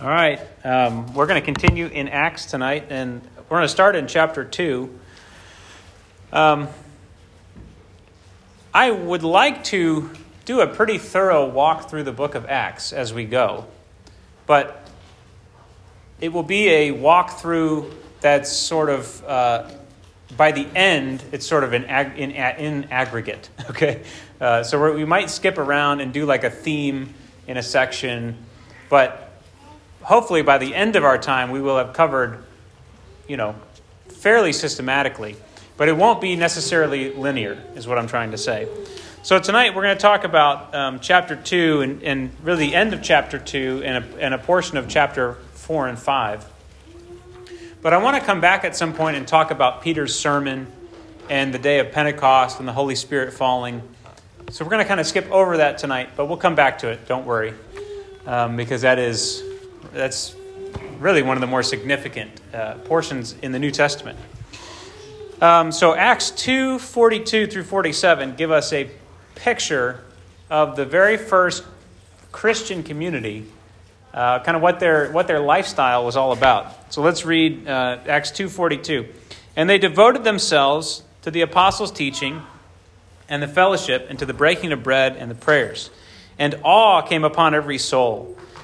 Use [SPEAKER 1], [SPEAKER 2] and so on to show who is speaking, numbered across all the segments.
[SPEAKER 1] All right, um, we're going to continue in Acts tonight, and we're going to start in chapter 2. Um, I would like to do a pretty thorough walk through the book of Acts as we go, but it will be a walkthrough that's sort of, uh, by the end, it's sort of in, ag- in, in aggregate, okay? Uh, so we might skip around and do like a theme in a section, but hopefully by the end of our time, we will have covered, you know, fairly systematically. But it won't be necessarily linear, is what I'm trying to say. So tonight we're going to talk about um, chapter 2 and, and, really the end of chapter 2 and a, and a portion of chapter 4 and 5. But I want to come back at some point and talk about Peter's sermon and the day of Pentecost and the Holy Spirit falling. So we're going to kind of skip over that tonight, but we'll come back to it. Don't worry, um, because that is that's really one of the more significant uh, portions in the New Testament. Um, so Acts 2 42 through 47 give us a picture of the very first Christian community, uh, kind of what their, what their lifestyle was all about. So let's read uh, Acts 2 42. And they devoted themselves to the apostles' teaching and the fellowship and to the breaking of bread and the prayers. And awe came upon every soul.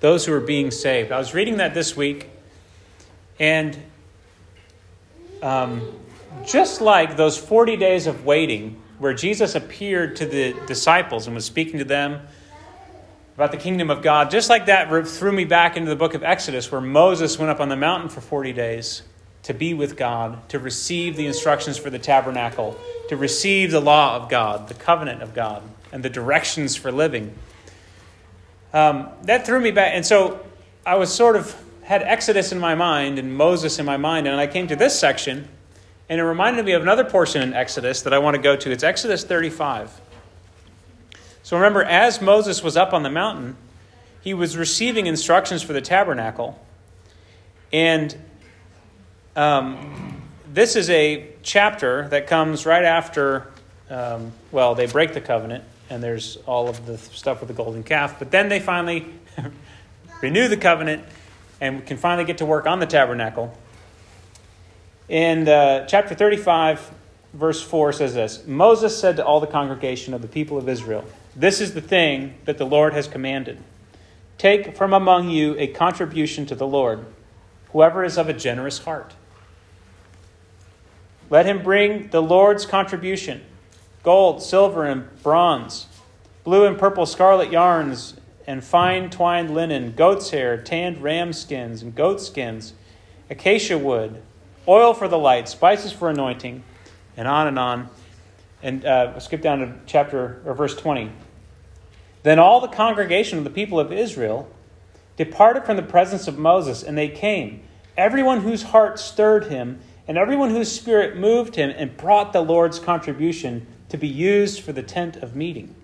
[SPEAKER 1] those who are being saved. I was reading that this week, and um, just like those 40 days of waiting, where Jesus appeared to the disciples and was speaking to them about the kingdom of God, just like that threw me back into the book of Exodus, where Moses went up on the mountain for 40 days to be with God, to receive the instructions for the tabernacle, to receive the law of God, the covenant of God, and the directions for living um, that threw me back. And so I was sort of had Exodus in my mind and Moses in my mind, and I came to this section, and it reminded me of another portion in Exodus that I want to go to. It's Exodus 35. So remember, as Moses was up on the mountain, he was receiving instructions for the tabernacle. And um, this is a chapter that comes right after, um, well, they break the covenant and there's all of the stuff with the golden calf. But then they finally renew the covenant and we can finally get to work on the tabernacle. In uh, chapter 35, verse 4 says this Moses said to all the congregation of the people of Israel, This is the thing that the Lord has commanded. Take from among you a contribution to the Lord, whoever is of a generous heart. Let him bring the Lord's contribution gold, silver, and bronze, blue and purple scarlet yarns, and fine twined linen, goat's hair, tanned ram skins, and goat skins, acacia wood, oil for the light, spices for anointing, and on and on. And uh, skip down to chapter or verse 20. Then all the congregation of the people of Israel departed from the presence of Moses, and they came, everyone whose heart stirred him, and everyone whose spirit moved him, and brought the Lord's contribution to be used for the tent of meeting,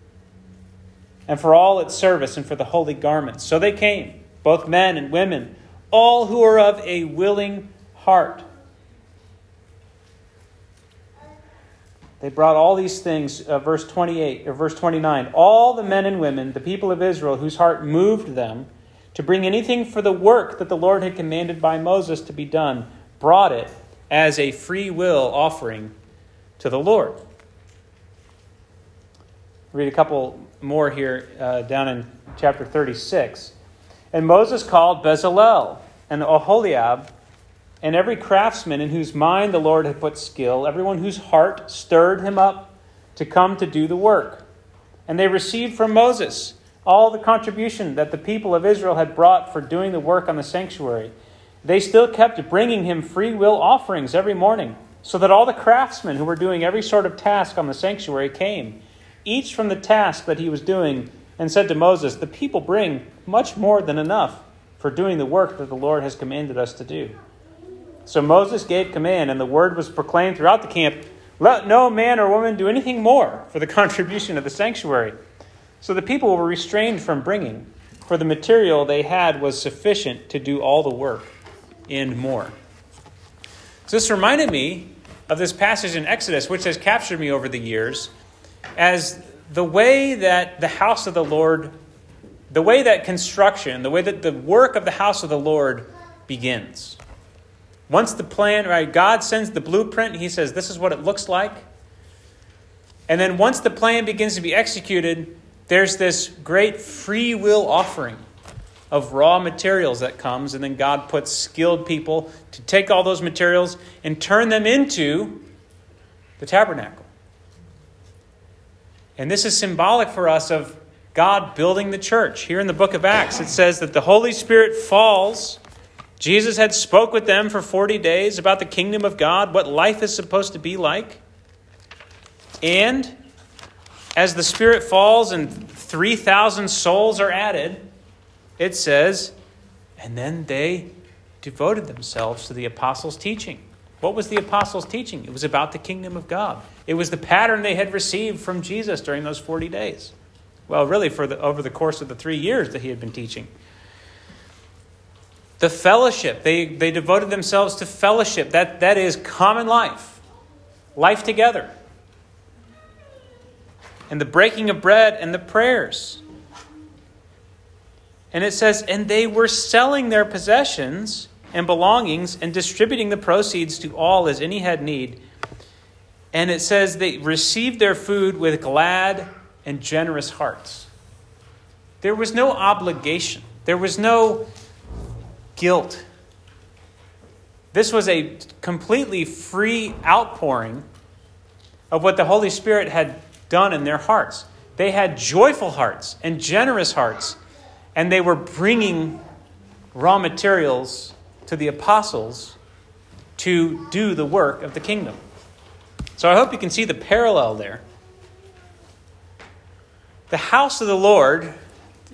[SPEAKER 1] and for all its service, and for the holy garments. So they came, both men and women, all who are of a willing heart. They brought all these things, uh, verse 28 or verse 29. All the men and women, the people of Israel, whose heart moved them to bring anything for the work that the Lord had commanded by Moses to be done, brought it as a free will offering to the Lord read a couple more here uh, down in chapter 36. And Moses called Bezalel and Oholiab and every craftsman in whose mind the Lord had put skill, everyone whose heart stirred him up to come to do the work. And they received from Moses all the contribution that the people of Israel had brought for doing the work on the sanctuary. They still kept bringing him free will offerings every morning, so that all the craftsmen who were doing every sort of task on the sanctuary came each from the task that he was doing, and said to Moses, The people bring much more than enough for doing the work that the Lord has commanded us to do. So Moses gave command, and the word was proclaimed throughout the camp let no man or woman do anything more for the contribution of the sanctuary. So the people were restrained from bringing, for the material they had was sufficient to do all the work and more. So this reminded me of this passage in Exodus, which has captured me over the years, as the way that the house of the Lord, the way that construction, the way that the work of the house of the Lord begins. Once the plan, right, God sends the blueprint, He says, This is what it looks like. And then once the plan begins to be executed, there's this great free will offering of raw materials that comes, and then God puts skilled people to take all those materials and turn them into the tabernacle. And this is symbolic for us of God building the church. Here in the book of Acts, it says that the Holy Spirit falls. Jesus had spoke with them for 40 days about the kingdom of God, what life is supposed to be like. And as the Spirit falls and 3,000 souls are added, it says, and then they devoted themselves to the apostles' teaching. What was the apostles' teaching? It was about the kingdom of God. It was the pattern they had received from Jesus during those 40 days. Well, really, for the, over the course of the three years that he had been teaching. The fellowship, they, they devoted themselves to fellowship. That, that is common life, life together. And the breaking of bread and the prayers. And it says, and they were selling their possessions and belongings and distributing the proceeds to all as any had need. And it says they received their food with glad and generous hearts. There was no obligation, there was no guilt. This was a completely free outpouring of what the Holy Spirit had done in their hearts. They had joyful hearts and generous hearts and they were bringing raw materials to the apostles to do the work of the kingdom. So I hope you can see the parallel there. The house of the Lord,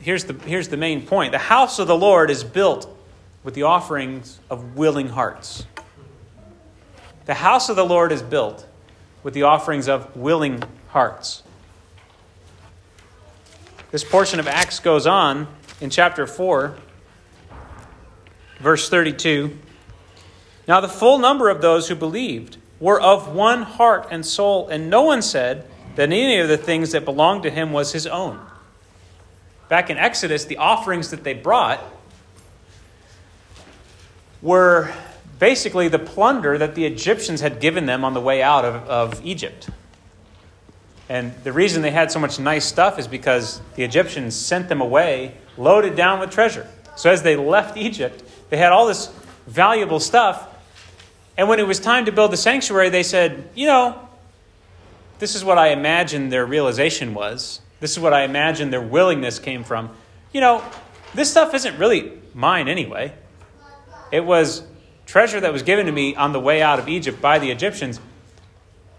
[SPEAKER 1] here's the, here's the main point the house of the Lord is built with the offerings of willing hearts. The house of the Lord is built with the offerings of willing hearts. This portion of Acts goes on in chapter 4, verse 32. Now, the full number of those who believed were of one heart and soul, and no one said that any of the things that belonged to him was his own. Back in Exodus, the offerings that they brought were basically the plunder that the Egyptians had given them on the way out of, of Egypt. And the reason they had so much nice stuff is because the Egyptians sent them away loaded down with treasure. So as they left Egypt, they had all this valuable stuff. And when it was time to build the sanctuary, they said, you know, this is what I imagine their realization was. This is what I imagine their willingness came from. You know, this stuff isn't really mine anyway. It was treasure that was given to me on the way out of Egypt by the Egyptians.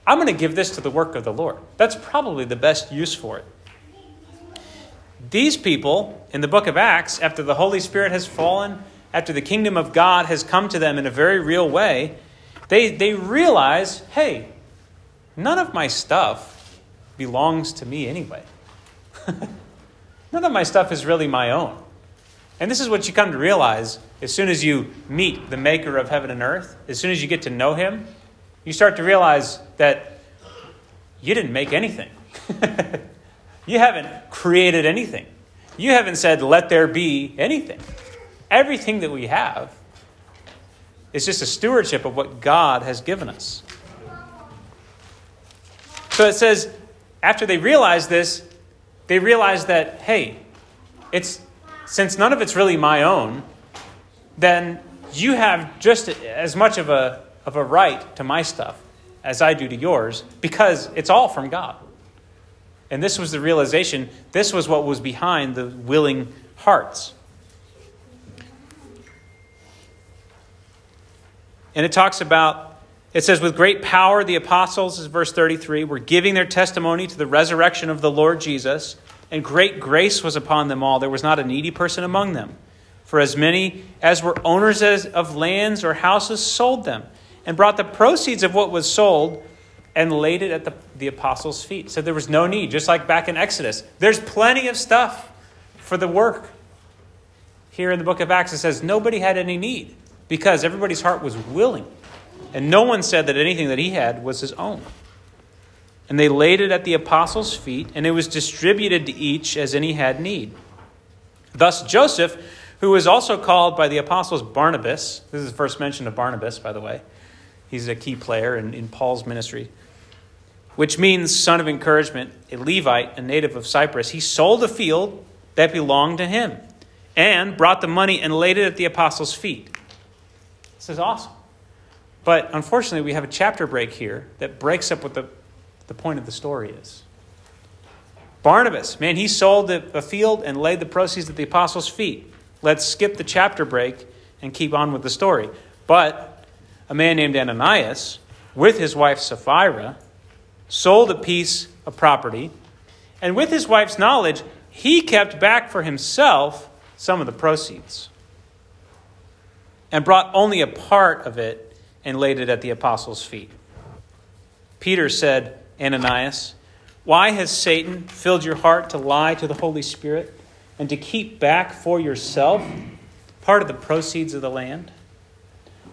[SPEAKER 1] I'm going to give this to the work of the Lord. That's probably the best use for it. These people in the book of Acts, after the Holy Spirit has fallen, after the kingdom of God has come to them in a very real way, they, they realize hey, none of my stuff belongs to me anyway. none of my stuff is really my own. And this is what you come to realize as soon as you meet the maker of heaven and earth, as soon as you get to know him, you start to realize that you didn't make anything. you haven't created anything. You haven't said, let there be anything. Everything that we have is just a stewardship of what God has given us. So it says, after they realize this, they realize that, hey, it's since none of it's really my own, then you have just as much of a of a right to my stuff as I do to yours because it's all from God. And this was the realization, this was what was behind the willing hearts. And it talks about, it says, with great power, the apostles, is verse 33, were giving their testimony to the resurrection of the Lord Jesus, and great grace was upon them all. There was not a needy person among them. For as many as were owners of lands or houses sold them, and brought the proceeds of what was sold and laid it at the, the apostles' feet. So there was no need, just like back in Exodus. There's plenty of stuff for the work. Here in the book of Acts, it says nobody had any need because everybody's heart was willing. And no one said that anything that he had was his own. And they laid it at the apostles' feet, and it was distributed to each as any had need. Thus, Joseph who was also called by the apostles Barnabas. This is the first mention of Barnabas, by the way. He's a key player in, in Paul's ministry, which means son of encouragement, a Levite, a native of Cyprus. He sold a field that belonged to him and brought the money and laid it at the apostles' feet. This is awesome. But unfortunately, we have a chapter break here that breaks up what the, the point of the story is. Barnabas, man, he sold a field and laid the proceeds at the apostles' feet. Let's skip the chapter break and keep on with the story. But a man named Ananias, with his wife Sapphira, sold a piece of property, and with his wife's knowledge, he kept back for himself some of the proceeds and brought only a part of it and laid it at the apostles' feet. Peter said, Ananias, why has Satan filled your heart to lie to the Holy Spirit? and to keep back for yourself part of the proceeds of the land?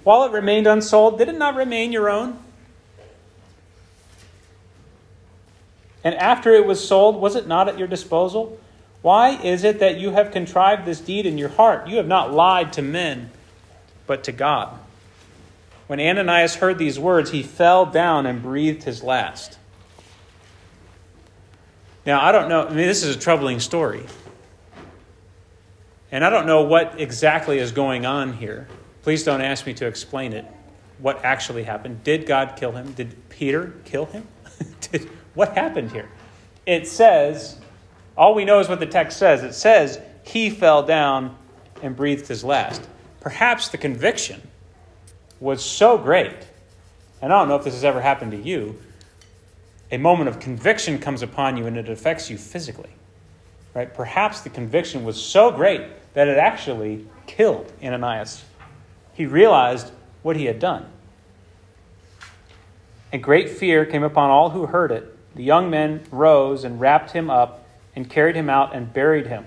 [SPEAKER 1] While it remained unsold, did it not remain your own? And after it was sold, was it not at your disposal? Why is it that you have contrived this deed in your heart? You have not lied to men, but to God. When Ananias heard these words, he fell down and breathed his last. Now, I don't know, I mean, this is a troubling story. And I don't know what exactly is going on here. Please don't ask me to explain it. What actually happened? Did God kill him? Did Peter kill him? Did, what happened here? It says, all we know is what the text says. It says, he fell down and breathed his last. Perhaps the conviction was so great, and I don't know if this has ever happened to you. A moment of conviction comes upon you and it affects you physically. Right? Perhaps the conviction was so great that it actually killed Ananias. He realized what he had done. And great fear came upon all who heard it. The young men rose and wrapped him up and carried him out and buried him.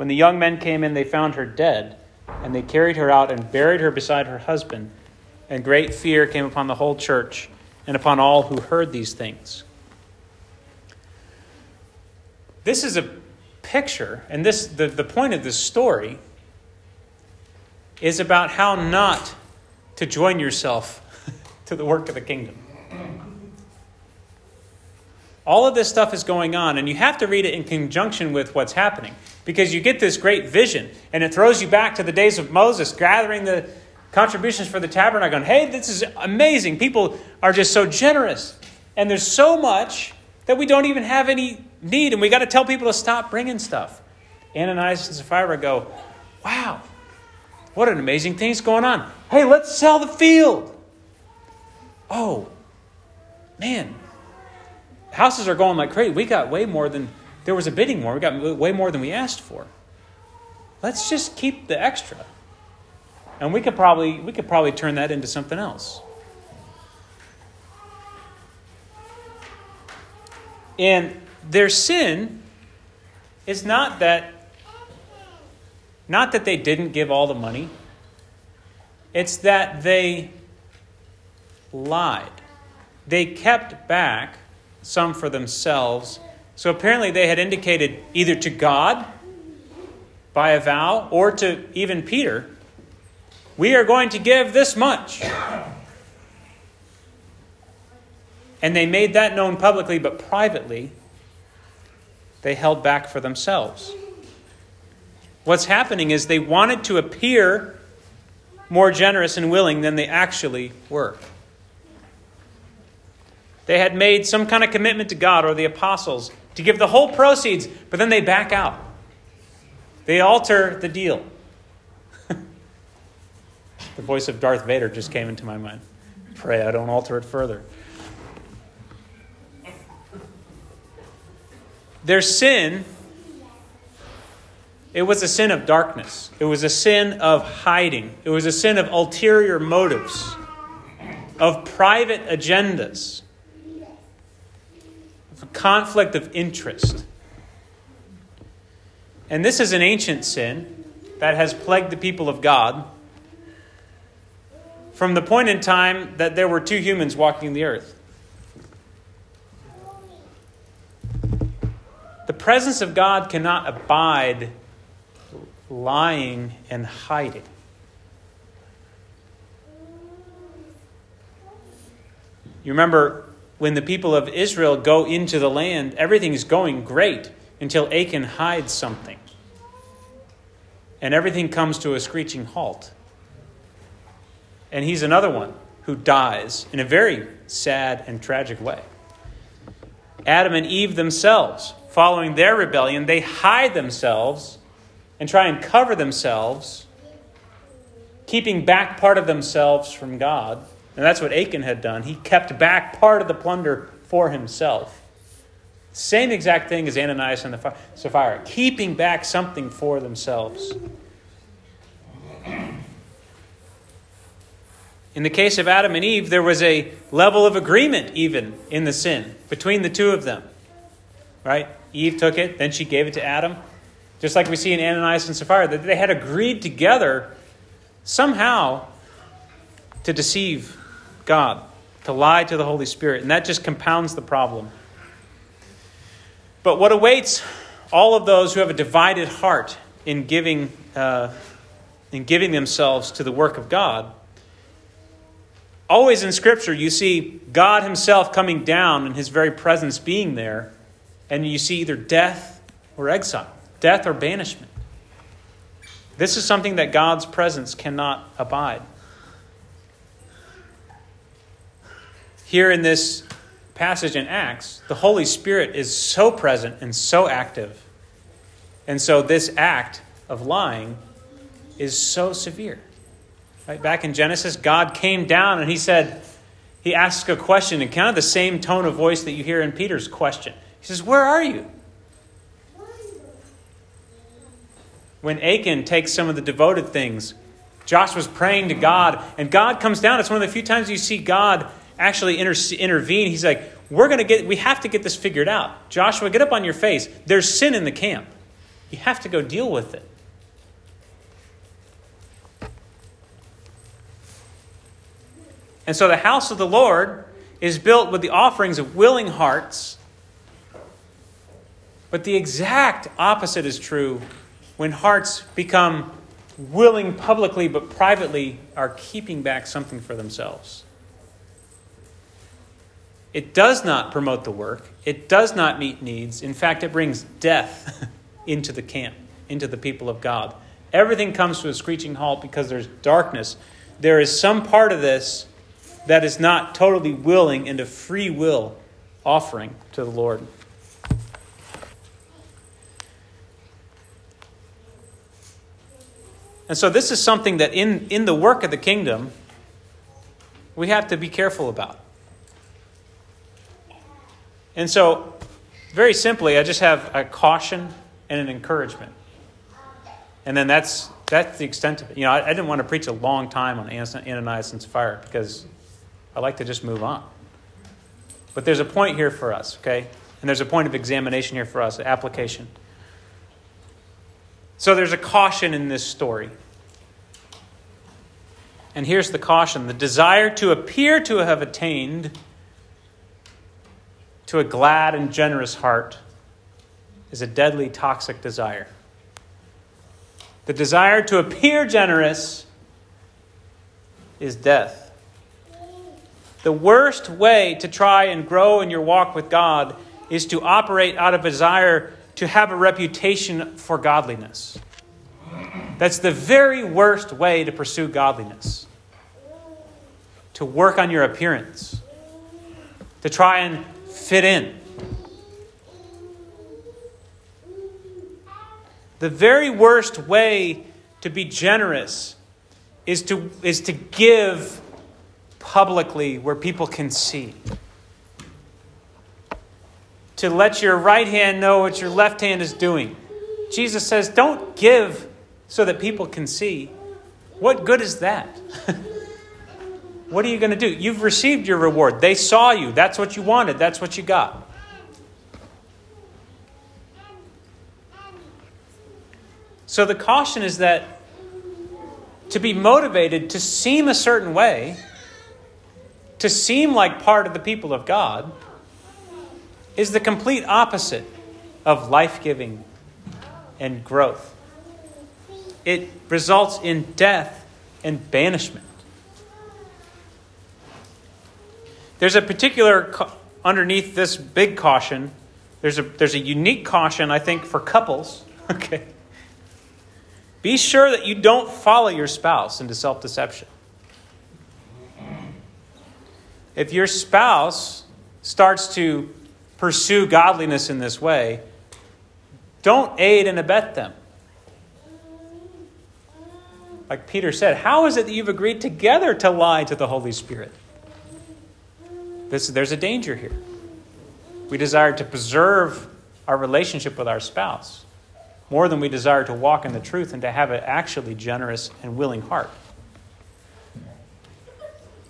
[SPEAKER 1] When the young men came in, they found her dead, and they carried her out and buried her beside her husband. And great fear came upon the whole church and upon all who heard these things. This is a picture, and this the, the point of this story is about how not to join yourself to the work of the kingdom. All of this stuff is going on, and you have to read it in conjunction with what's happening because you get this great vision, and it throws you back to the days of Moses gathering the contributions for the tabernacle. And hey, this is amazing. People are just so generous, and there's so much that we don't even have any need, and we got to tell people to stop bringing stuff. Ananias and Sapphira go, Wow, what an amazing thing's going on. Hey, let's sell the field. Oh, man, houses are going like crazy. We got way more than, there was a bidding war. We got way more than we asked for. Let's just keep the extra. And we could probably, we could probably turn that into something else. And their sin is not that not that they didn't give all the money. It's that they lied. They kept back some for themselves. So apparently they had indicated either to God by a vow or to even Peter, we are going to give this much. And they made that known publicly, but privately, they held back for themselves. What's happening is they wanted to appear more generous and willing than they actually were. They had made some kind of commitment to God or the apostles to give the whole proceeds, but then they back out. They alter the deal. the voice of Darth Vader just came into my mind. Pray I don't alter it further. Their sin, it was a sin of darkness. It was a sin of hiding. It was a sin of ulterior motives, of private agendas, conflict of interest. And this is an ancient sin that has plagued the people of God from the point in time that there were two humans walking the earth. The presence of God cannot abide lying and hiding. You remember when the people of Israel go into the land, everything's going great until Achan hides something. And everything comes to a screeching halt. And he's another one who dies in a very sad and tragic way. Adam and Eve themselves following their rebellion, they hide themselves and try and cover themselves, keeping back part of themselves from God. And that's what Achan had done. He kept back part of the plunder for himself. Same exact thing as Ananias and the Sapphira, keeping back something for themselves. In the case of Adam and Eve, there was a level of agreement even in the sin between the two of them. Right? Eve took it, then she gave it to Adam. Just like we see in Ananias and Sapphira, that they had agreed together somehow to deceive God, to lie to the Holy Spirit. And that just compounds the problem. But what awaits all of those who have a divided heart in giving, uh, in giving themselves to the work of God? Always in Scripture, you see God Himself coming down and His very presence being there and you see either death or exile, death or banishment. This is something that God's presence cannot abide. Here in this passage in Acts, the Holy Spirit is so present and so active. And so this act of lying is so severe. Right? Back in Genesis, God came down and he said, he asked a question in kind of the same tone of voice that you hear in Peter's question. He says, Where are you? When Achan takes some of the devoted things, Joshua's praying to God, and God comes down. It's one of the few times you see God actually inter- intervene. He's like, We're going to get, we have to get this figured out. Joshua, get up on your face. There's sin in the camp. You have to go deal with it. And so the house of the Lord is built with the offerings of willing hearts but the exact opposite is true when hearts become willing publicly but privately are keeping back something for themselves. It does not promote the work, it does not meet needs. In fact, it brings death into the camp, into the people of God. Everything comes to a screeching halt because there's darkness. There is some part of this that is not totally willing and a free will offering to the Lord. And so, this is something that in, in the work of the kingdom, we have to be careful about. And so, very simply, I just have a caution and an encouragement. And then that's, that's the extent of it. You know, I, I didn't want to preach a long time on Ananias and Sapphira because I like to just move on. But there's a point here for us, okay? And there's a point of examination here for us, application. So there's a caution in this story. And here's the caution the desire to appear to have attained to a glad and generous heart is a deadly toxic desire. The desire to appear generous is death. The worst way to try and grow in your walk with God is to operate out of desire to have a reputation for godliness. That's the very worst way to pursue godliness. To work on your appearance, to try and fit in. The very worst way to be generous is to, is to give publicly where people can see. To let your right hand know what your left hand is doing. Jesus says, don't give so that people can see. What good is that? what are you going to do? You've received your reward. They saw you. That's what you wanted. That's what you got. So the caution is that to be motivated to seem a certain way, to seem like part of the people of God, is the complete opposite of life giving and growth it results in death and banishment. There's a particular, underneath this big caution, there's a, there's a unique caution, I think, for couples. Okay. Be sure that you don't follow your spouse into self deception. If your spouse starts to pursue godliness in this way, don't aid and abet them like Peter said, how is it that you've agreed together to lie to the Holy Spirit? This, there's a danger here. We desire to preserve our relationship with our spouse more than we desire to walk in the truth and to have an actually generous and willing heart.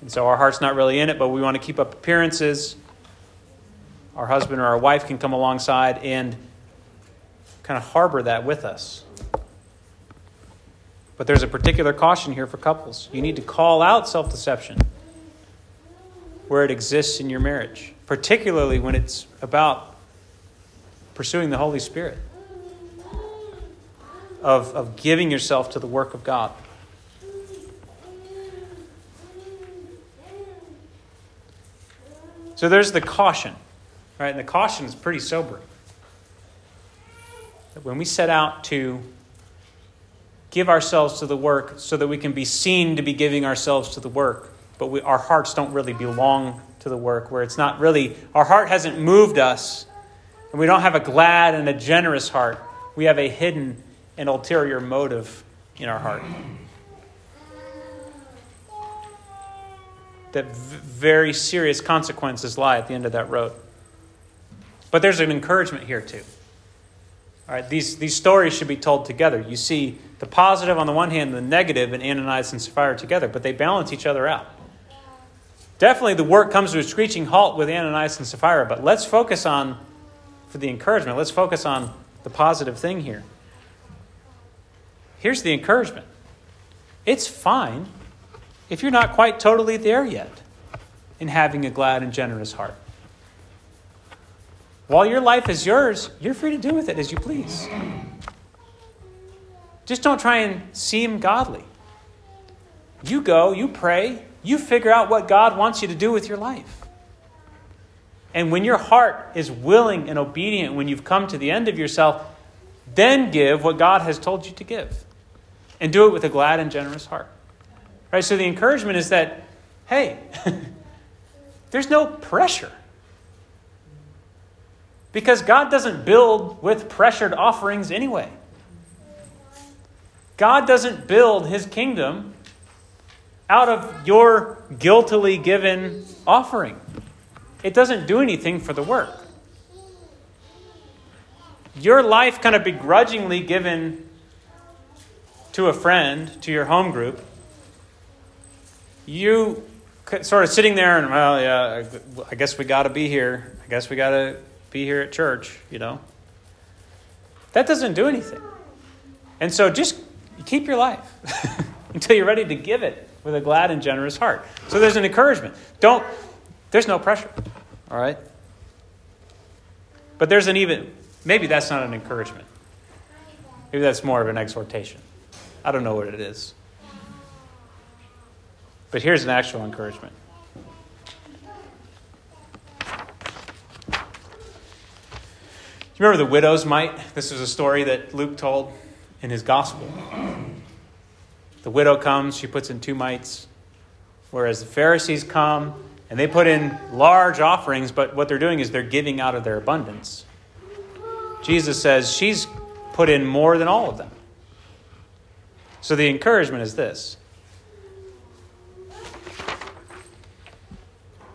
[SPEAKER 1] And so our heart's not really in it, but we want to keep up appearances. Our husband or our wife can come alongside and kind of harbor that with us. But there's a particular caution here for couples. You need to call out self deception where it exists in your marriage, particularly when it's about pursuing the Holy Spirit, of, of giving yourself to the work of God. So there's the caution, right? And the caution is pretty sobering. That when we set out to give ourselves to the work so that we can be seen to be giving ourselves to the work, but we, our hearts don't really belong to the work, where it's not really, our heart hasn't moved us, and we don't have a glad and a generous heart. We have a hidden and ulterior motive in our heart. That very serious consequences lie at the end of that road. But there's an encouragement here, too. All right, these, these stories should be told together. You see the positive on the one hand, the negative in Ananias and Sapphira together, but they balance each other out. Definitely the work comes to a screeching halt with Ananias and Sapphira, but let's focus on, for the encouragement, let's focus on the positive thing here. Here's the encouragement it's fine if you're not quite totally there yet in having a glad and generous heart. While your life is yours, you're free to do with it as you please. Just don't try and seem godly. You go, you pray, you figure out what God wants you to do with your life. And when your heart is willing and obedient, when you've come to the end of yourself, then give what God has told you to give. And do it with a glad and generous heart. Right? So the encouragement is that, hey, there's no pressure. Because God doesn't build with pressured offerings anyway. God doesn't build his kingdom out of your guiltily given offering. It doesn't do anything for the work. Your life kind of begrudgingly given to a friend, to your home group, you sort of sitting there and, well, yeah, I guess we got to be here. I guess we got to be here at church, you know. That doesn't do anything. And so just keep your life until you're ready to give it with a glad and generous heart. So there's an encouragement. Don't, there's no pressure, all right? But there's an even, maybe that's not an encouragement. Maybe that's more of an exhortation. I don't know what it is. But here's an actual encouragement. you remember the widow's mite? This was a story that Luke told in his gospel. The widow comes, she puts in two mites. Whereas the Pharisees come and they put in large offerings, but what they're doing is they're giving out of their abundance. Jesus says she's put in more than all of them. So the encouragement is this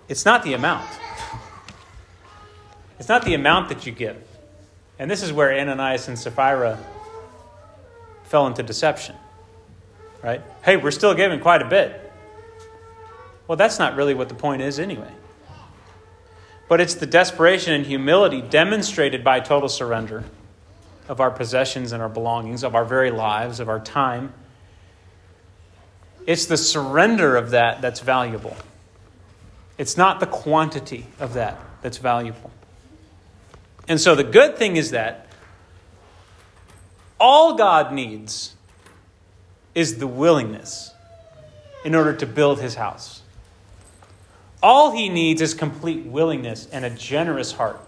[SPEAKER 1] it's not the amount. It's not the amount that you give. And this is where Ananias and Sapphira fell into deception. Right? Hey, we're still giving quite a bit. Well, that's not really what the point is anyway. But it's the desperation and humility demonstrated by total surrender of our possessions and our belongings, of our very lives, of our time. It's the surrender of that that's valuable. It's not the quantity of that that's valuable. And so the good thing is that all God needs is the willingness in order to build his house. All he needs is complete willingness and a generous heart.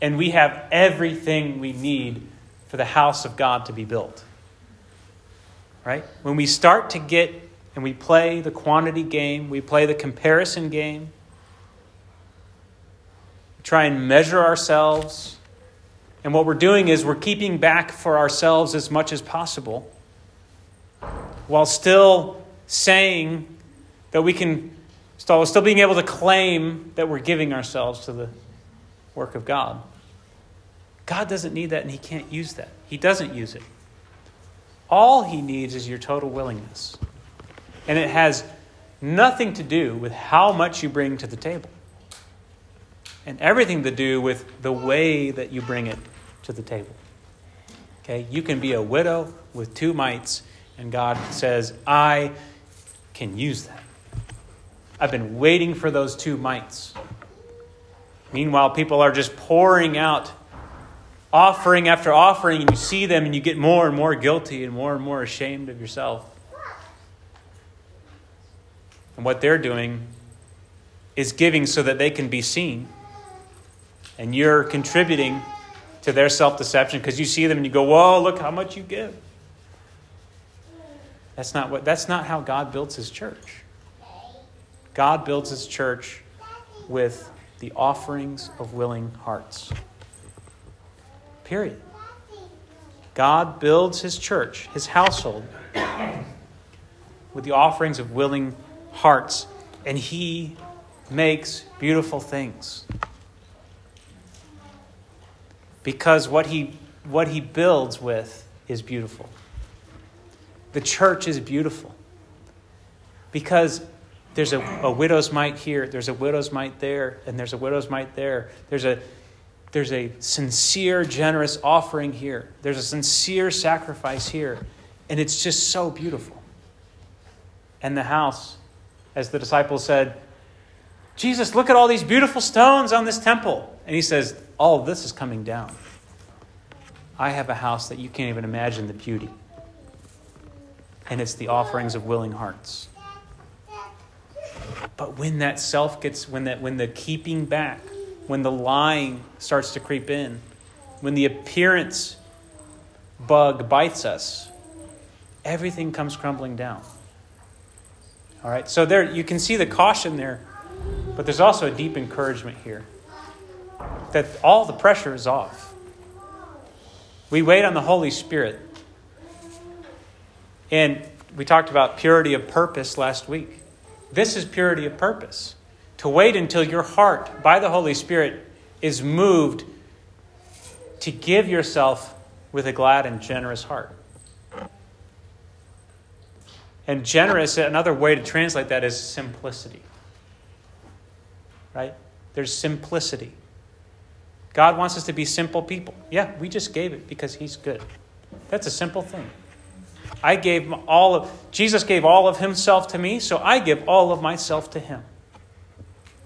[SPEAKER 1] And we have everything we need for the house of God to be built. Right? When we start to get and we play the quantity game, we play the comparison game, try and measure ourselves. And what we're doing is we're keeping back for ourselves as much as possible while still saying that we can, still, still being able to claim that we're giving ourselves to the work of God. God doesn't need that and He can't use that. He doesn't use it. All He needs is your total willingness. And it has nothing to do with how much you bring to the table, and everything to do with the way that you bring it to the table. Okay? You can be a widow with two mites, and God says, I can use that. I've been waiting for those two mites. Meanwhile, people are just pouring out offering after offering, and you see them and you get more and more guilty and more and more ashamed of yourself. And what they're doing is giving so that they can be seen. And you're contributing to their self deception because you see them and you go, Whoa, look how much you give. That's not, what, that's not how God builds his church. God builds his church with the offerings of willing hearts. Period. God builds his church, his household, with the offerings of willing hearts, and he makes beautiful things. Because what he, what he builds with is beautiful. The church is beautiful. Because there's a, a widow's mite here, there's a widow's mite there, and there's a widow's mite there. There's a there's a sincere, generous offering here. There's a sincere sacrifice here. And it's just so beautiful. And the house, as the disciples said, Jesus, look at all these beautiful stones on this temple. And he says, All of this is coming down. I have a house that you can't even imagine the beauty. And it's the offerings of willing hearts. But when that self gets, when, that, when the keeping back, when the lying starts to creep in, when the appearance bug bites us, everything comes crumbling down. All right, so there you can see the caution there, but there's also a deep encouragement here that all the pressure is off. We wait on the Holy Spirit. And we talked about purity of purpose last week. This is purity of purpose to wait until your heart, by the Holy Spirit, is moved to give yourself with a glad and generous heart. And generous, another way to translate that is simplicity. Right? There's simplicity. God wants us to be simple people. Yeah, we just gave it because He's good. That's a simple thing. I gave all of, Jesus gave all of Himself to me, so I give all of myself to Him.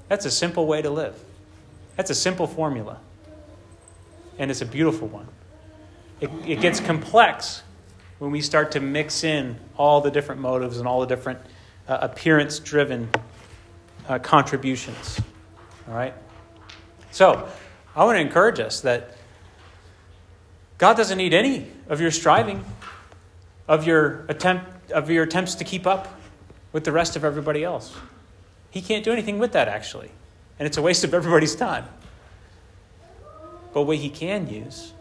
[SPEAKER 1] That's a simple way to live. That's a simple formula. And it's a beautiful one. It, it gets complex when we start to mix in all the different motives and all the different uh, appearance driven uh, contributions. All right? So, I want to encourage us that God doesn't need any of your striving. Of your attempt of your attempts to keep up with the rest of everybody else. He can't do anything with that actually. And it's a waste of everybody's time. But what he can use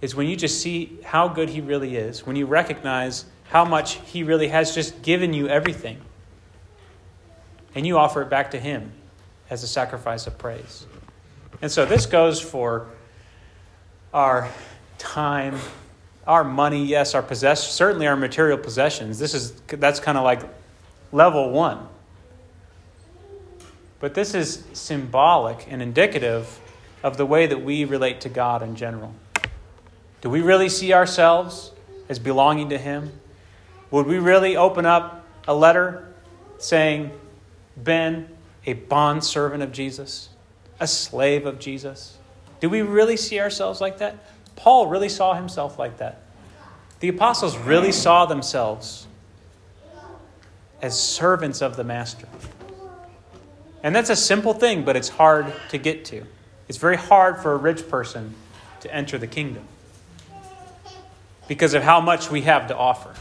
[SPEAKER 1] is when you just see how good he really is, when you recognize how much he really has just given you everything, and you offer it back to him as a sacrifice of praise. And so this goes for our time, our money, yes, our possessions, certainly our material possessions. This is that's kind of like level 1. But this is symbolic and indicative of the way that we relate to God in general. Do we really see ourselves as belonging to Him? Would we really open up a letter saying, Ben, a bond servant of Jesus, a slave of Jesus? Do we really see ourselves like that? Paul really saw himself like that. The apostles really saw themselves as servants of the Master. And that's a simple thing, but it's hard to get to. It's very hard for a rich person to enter the kingdom because of how much we have to offer.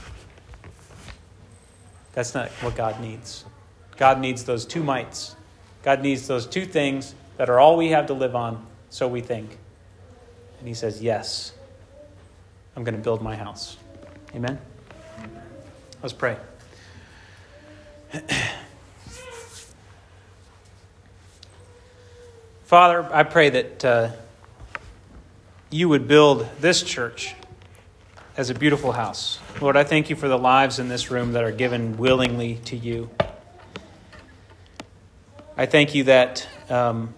[SPEAKER 1] That's not what God needs. God needs those two mites. God needs those two things that are all we have to live on, so we think. And He says, Yes, I'm going to build my house. Amen? Let's pray. Father, I pray that uh, you would build this church as a beautiful house. Lord, I thank you for the lives in this room that are given willingly to you. I thank you that um,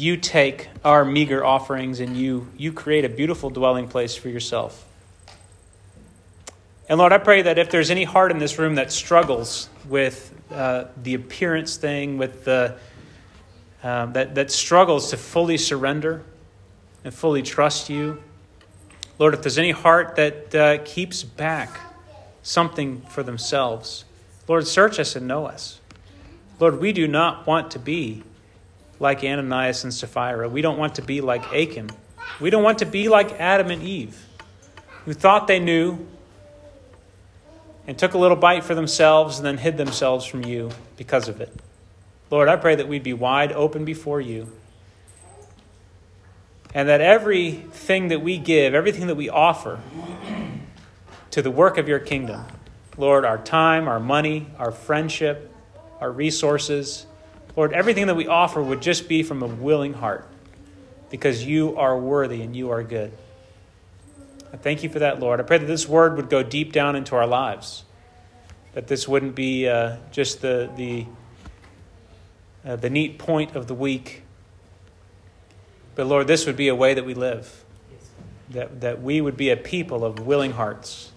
[SPEAKER 1] you take our meager offerings and you, you create a beautiful dwelling place for yourself. And Lord, I pray that if there's any heart in this room that struggles with uh, the appearance thing, with the um, that, that struggles to fully surrender and fully trust you. Lord, if there's any heart that uh, keeps back something for themselves, Lord, search us and know us. Lord, we do not want to be like Ananias and Sapphira. We don't want to be like Achan. We don't want to be like Adam and Eve, who thought they knew and took a little bite for themselves and then hid themselves from you because of it. Lord, I pray that we'd be wide open before you. And that everything that we give, everything that we offer to the work of your kingdom, Lord, our time, our money, our friendship, our resources, Lord, everything that we offer would just be from a willing heart because you are worthy and you are good. I thank you for that, Lord. I pray that this word would go deep down into our lives, that this wouldn't be uh, just the, the uh, the neat point of the week. But Lord, this would be a way that we live, that, that we would be a people of willing hearts,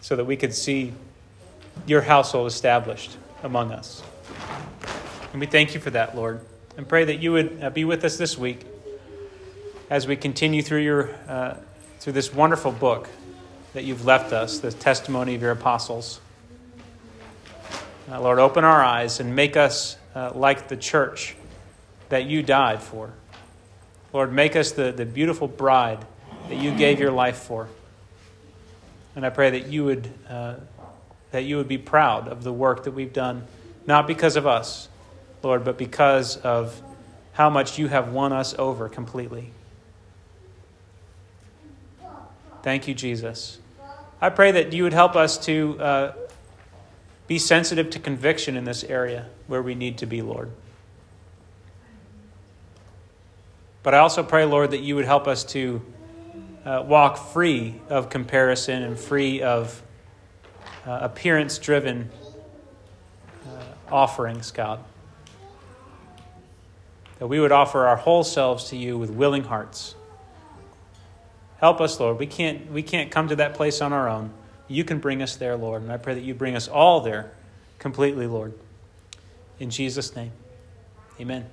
[SPEAKER 1] so that we could see your household established among us. And we thank you for that, Lord, and pray that you would uh, be with us this week as we continue through your uh, through this wonderful book that you've left us, the testimony of your apostles. Uh, Lord, open our eyes and make us uh, like the church that you died for. Lord, make us the, the beautiful bride that you gave your life for. And I pray that you would uh, that you would be proud of the work that we've done, not because of us, Lord, but because of how much you have won us over completely. Thank you, Jesus. I pray that you would help us to uh, be sensitive to conviction in this area where we need to be, Lord. But I also pray, Lord, that you would help us to uh, walk free of comparison and free of uh, appearance driven offerings, God. That we would offer our whole selves to you with willing hearts. Help us, Lord. We can't, we can't come to that place on our own. You can bring us there, Lord. And I pray that you bring us all there completely, Lord. In Jesus' name, amen.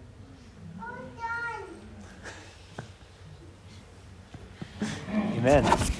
[SPEAKER 1] Amen.